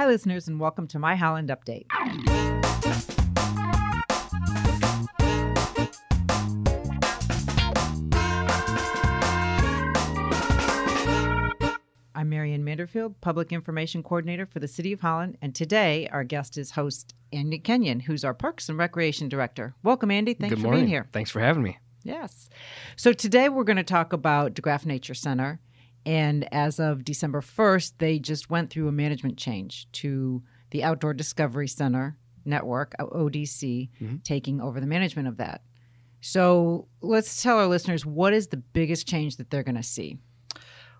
Hi, listeners, and welcome to My Holland Update. I'm Marian Manderfield, Public Information Coordinator for the City of Holland, and today our guest is host Andy Kenyon, who's our Parks and Recreation Director. Welcome, Andy. Thanks Good for morning. being here. Thanks for having me. Yes. So today we're going to talk about DeGraaf Nature Center. And as of December 1st, they just went through a management change to the Outdoor Discovery Center Network, ODC, taking over the management of that. So let's tell our listeners what is the biggest change that they're going to see?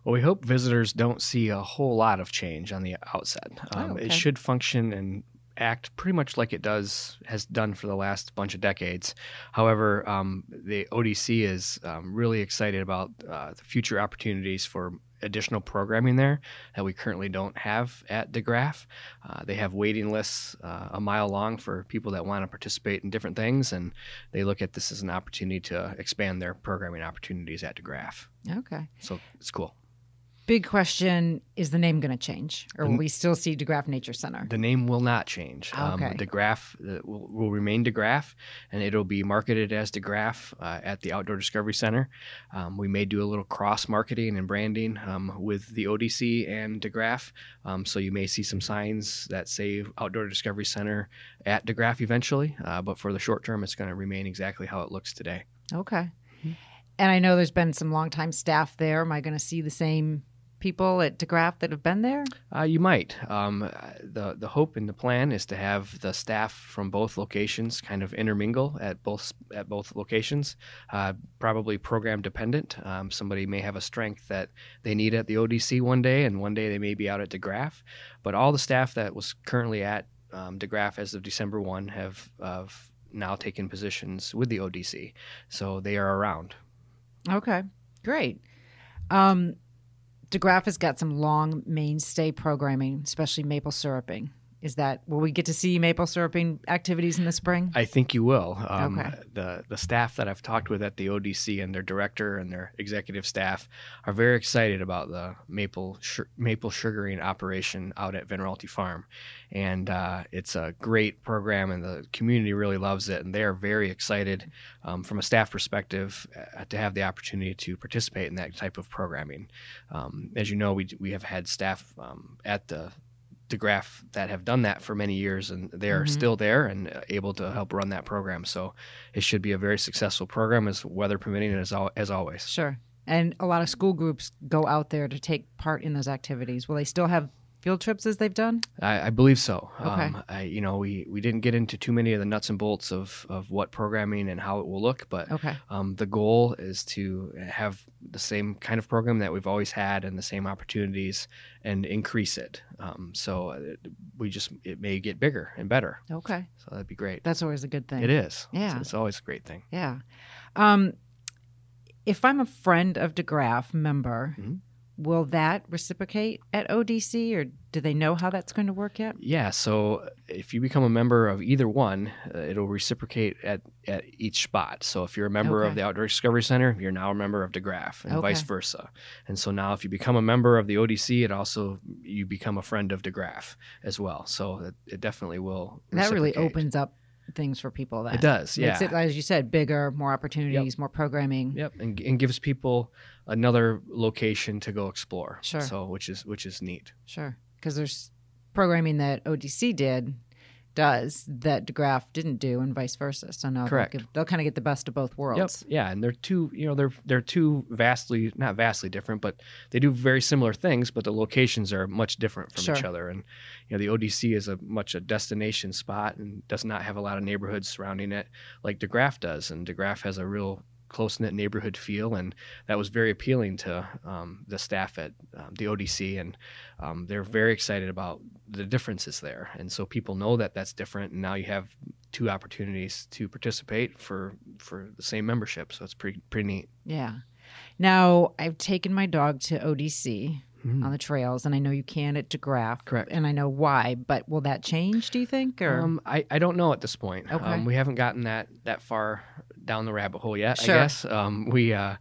Well, we hope visitors don't see a whole lot of change on the outset. Um, Oh, okay. It should function and act pretty much like it does has done for the last bunch of decades. However, um, the ODC is um, really excited about uh, the future opportunities for additional programming there that we currently don't have at DeGraaf. Uh, they have waiting lists uh, a mile long for people that want to participate in different things, and they look at this as an opportunity to expand their programming opportunities at DeGraaf. Okay. So it's cool. Big question is the name going to change, or will we still see DeGraaf Nature Center? The name will not change. Okay. Um, DeGraaf uh, will, will remain DeGraaf, and it'll be marketed as DeGraaf uh, at the Outdoor Discovery Center. Um, we may do a little cross marketing and branding um, with the ODC and DeGraaf, um, so you may see some signs that say Outdoor Discovery Center at DeGraaf eventually. Uh, but for the short term, it's going to remain exactly how it looks today. Okay. And I know there's been some longtime staff there. Am I going to see the same people at DeGraaf that have been there? Uh, you might. Um, the the hope and the plan is to have the staff from both locations kind of intermingle at both at both locations. Uh, probably program dependent. Um, somebody may have a strength that they need at the ODC one day, and one day they may be out at DeGraaf. But all the staff that was currently at um, DeGraaf as of December one have have now taken positions with the ODC, so they are around. Okay, great. Um, DeGraaf has got some long mainstay programming, especially maple syruping. Is that will we get to see maple syruping activities in the spring? I think you will. Um, Okay. The the staff that I've talked with at the ODC and their director and their executive staff are very excited about the maple su- maple sugaring operation out at Veneralty Farm, and uh, it's a great program and the community really loves it and they are very excited um, from a staff perspective uh, to have the opportunity to participate in that type of programming. Um, as you know, we we have had staff um, at the DeGraaf that have done that for many years, and they are Mhm. still there and uh, able to help run that program. So it should be a very successful program, as weather permitting, and as al- as always. Sure. And a lot of school groups go out there to take part in those activities. Will they still have field trips as they've done? I, I believe so. Okay. Um, I, you know, we, we didn't get into too many of the nuts and bolts of, of what programming and how it will look, but Okay. um, the goal is to have the same kind of program that we've always had and the same opportunities and increase it. Um, so uh, we just it may get bigger and better. Okay. So that'd be great. That's always a good thing. It is. Yeah. It's, it's always a great thing. Yeah. Um, if I'm a friend of DeGraaf member, Mhm. Will that reciprocate at ODC or do they know how that's going to work yet? Yeah, so if you become a member of either one, uh, it'll reciprocate at, at each spot. So if you're a member Okay. of the Outdoor Discovery Center, you're now a member of DeGraaf, and vice versa. And so now, if you become a member of the ODC, it also you become a friend of DeGraaf as well. So it, it definitely will. That really opens up things for people. That It does, yeah. Makes it, as you said, bigger, more opportunities, more programming. Yep, and, and gives people another location to go explore. Sure. So which is which is neat. Sure. Because there's programming that ODC did, does that DeGraaf didn't do, and vice versa. So now Correct. they'll, give- they'll kind of get the best of both worlds. Yep. Yeah, and they're two. You know, they're they're two vastly not vastly different, but they do very similar things. But the locations are much different from each other. And you know, the ODC is a much a destination spot and does not have a lot of neighborhoods surrounding it like DeGraaf does. And DeGraaf has a real close knit neighborhood feel, and that was very appealing to um, the staff at um, the ODC, and um, they're very excited about the differences there. And so people know that that's different, and now you have two opportunities to participate for for the same membership. So it's pretty pretty neat. Yeah. Now, I've taken my dog to ODC Mhm. on the trails, and I know you can at DeGraaf. Correct. And I know why, but will that change, do you think? Or Um, I, I don't know at this point. Okay. Um, we haven't gotten that that far down the rabbit hole yet. Sure. I guess um, we. Uh,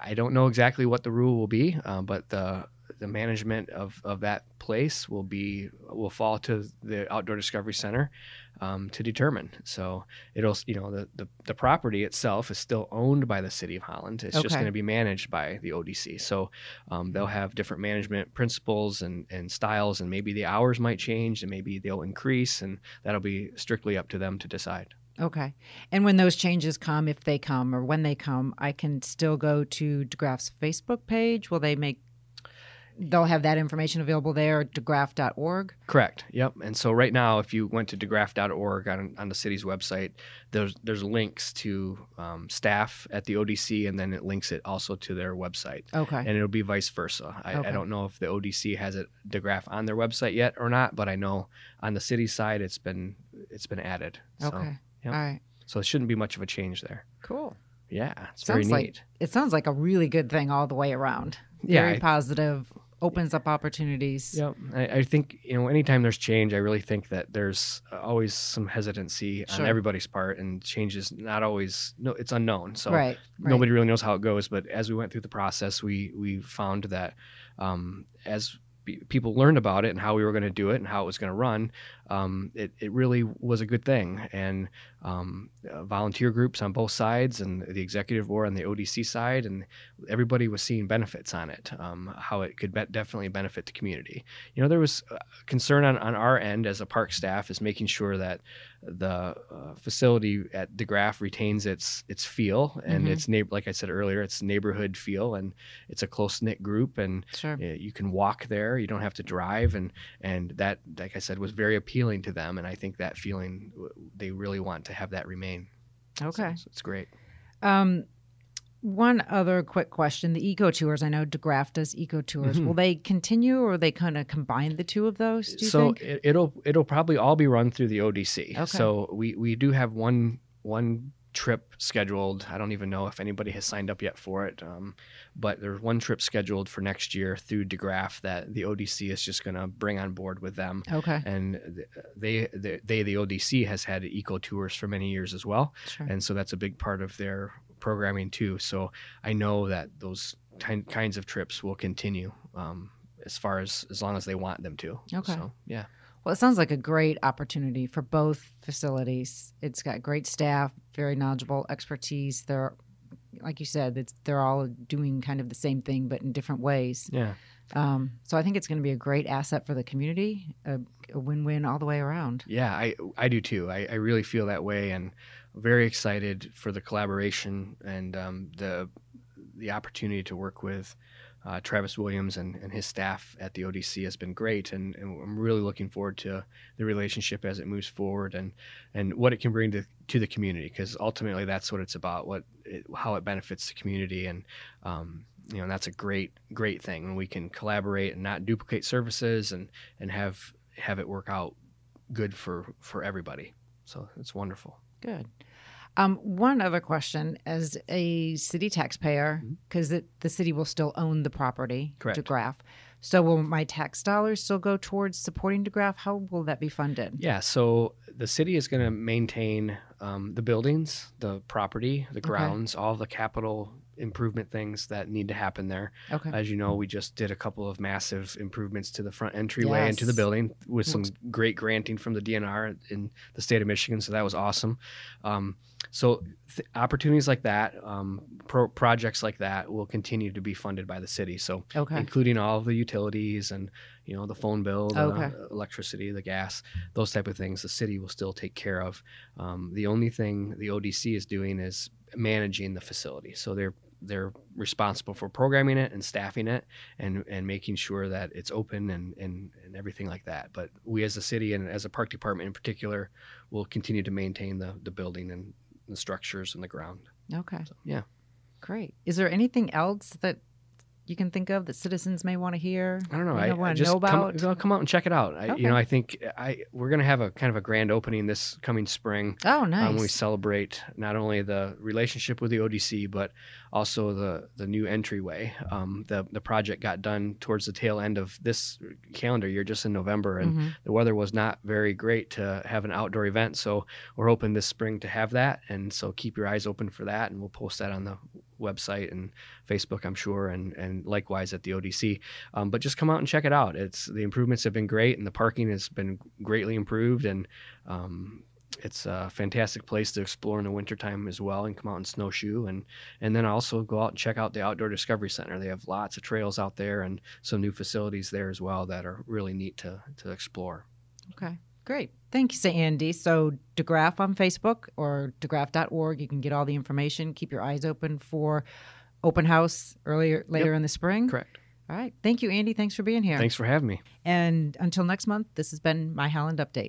I don't know exactly what the rule will be, uh, but the the management of, of that place will be will fall to the Outdoor Discovery Center um, to determine. So it'll you know the, the the property itself is still owned by the city of Holland. It's just going to be managed by the ODC. So um, they'll have different management principles and and styles, and maybe the hours might change, and maybe they'll increase, and that'll be strictly up to them to decide. Okay. And when those changes come, if they come or when they come, I can still go to DeGraaf's Facebook page. Will they make, they'll have that information available there, degraff.org? Correct. Yep. And so right now, if you went to degraff.org on, on the city's website, there's there's links to um, staff at the ODC, and then it links it also to their website, Okay. and it'll be vice versa. I, Okay. I don't know if the ODC has it DeGraaf on their website yet or not, but I know on the city side it's been it's been added. So, okay. Yep. All right. So it shouldn't be much of a change there. Cool. Yeah, it's very Sounds like- neat. It sounds like a really good thing all the way around. Yeah, Very I- positive, opens up opportunities. Yep. I, I think, you know, anytime there's change, I really think that there's always some hesitancy Sure. on everybody's part and change is not always, no, it's unknown. So right. right. nobody really knows how it goes. But as we went through the process, we, we found that um, as people learned about it and how we were going to do it and how it was going to run, um, it, it really was a good thing. And um, uh, volunteer groups on both sides and the executive board on the ODC side, and everybody was seeing benefits on it, um, how it could be- definitely benefit the community. You know, there was uh, concern on, on our end as a park staff is making sure that the uh, facility at DeGraaf retains its its feel and Mhm. its neighbor, like I said earlier, its neighborhood feel, and it's a close knit group, and Sure. uh, you can walk there. You don't have to drive, and and that, like I said, was very appealing to them, and I think that feeling they really want to have that remain. Okay. so it's great. Um, one other quick question: the eco tours. I know DeGraaf does eco tours. Mhm. Will they continue, or they kind of combine the two of those? Do you so think? It, it'll it'll probably all be run through the ODC. Okay. So we we do have one one trip scheduled. I don't even know if anybody has signed up yet for it. Um, but there's one trip scheduled for next year through DeGraaf that the ODC is just going to bring on board with them. Okay. And they, they, they, the ODC has had eco tours for many years as well. Sure. And so that's a big part of their programming too. So I know that those kind kinds of trips will continue um, as far as, as long as they want them to. Okay. So, yeah. Well, it sounds like a great opportunity for both facilities. It's got great staff, very knowledgeable expertise. They're, like you said, it's, they're all doing kind of the same thing, but in different ways. Yeah. Um, so I think it's going to be a great asset for the community, a, a win-win all the way around. Yeah, I I do too. I, I really feel that way, and very excited for the collaboration and um, the the opportunity to work with uh, Travis Williams and, and his staff at the ODC has been great, and, and I'm really looking forward to the relationship as it moves forward and and what it can bring to to the community because ultimately that's what it's about, what it, how it benefits the community, and um, you know that's a great great thing when we can collaborate and not duplicate services and and have have it work out good for for everybody. So it's wonderful. Good. Um, one other question: as a city taxpayer, because the city will still own the property, Correct. DeGraaf. So will my tax dollars still go towards supporting DeGraaf? How will that be funded? Yeah. So the city is going to maintain um, the buildings, the property, the grounds, all the capital improvement things that need to happen there. Okay. As you know, we just did a couple of massive improvements to the front entryway into the building with some great granting from the DNR in the state of Michigan. So that was awesome. Um, so th- opportunities like that, um, pro- projects like that, will continue to be funded by the city. So okay. including all of the utilities and you know the phone bill, the Okay. electricity, the gas, those type of things. The city will still take care of. Um, the only thing the ODC is doing is managing the facility. So they're they're responsible for programming it and staffing it and and making sure that it's open and and, and everything like that. But we as a city and as a park department in particular will continue to maintain the the building and the structures and the ground. Okay. So yeah. Great. Is there anything else that you can think of that citizens may want to hear? I don't know. I, wanna just know come, about? well, come out and check it out. I, Okay. You know, I think I we're gonna have a kind of a grand opening this coming spring. Oh, Um, when we celebrate not only the relationship with the ODC, but also the the new entryway. Um, the the project got done towards the tail end of this calendar year, just in November, and Mhm. the weather was not very great to have an outdoor event. So we're hoping this spring to have that, and so keep your eyes open for that, and we'll post that on the website and Facebook, I'm sure, and and likewise at the ODC. Um, but just come out and check it out. It's the improvements have been great, and the parking has been greatly improved, and um, it's a fantastic place to explore in the wintertime as well and come out and snowshoe and and then also go out and check out the outdoor discovery center they have lots of trails out there and some new facilities there as well that are really neat to to explore okay great thank you andy. So degraff on facebook or degraff.org you can get all the information. Keep your eyes open for open house earlier later Yep. in the spring. Correct. All right. Thank you andy. Thanks for being here. Thanks for having me. And until next month this has been my Holland update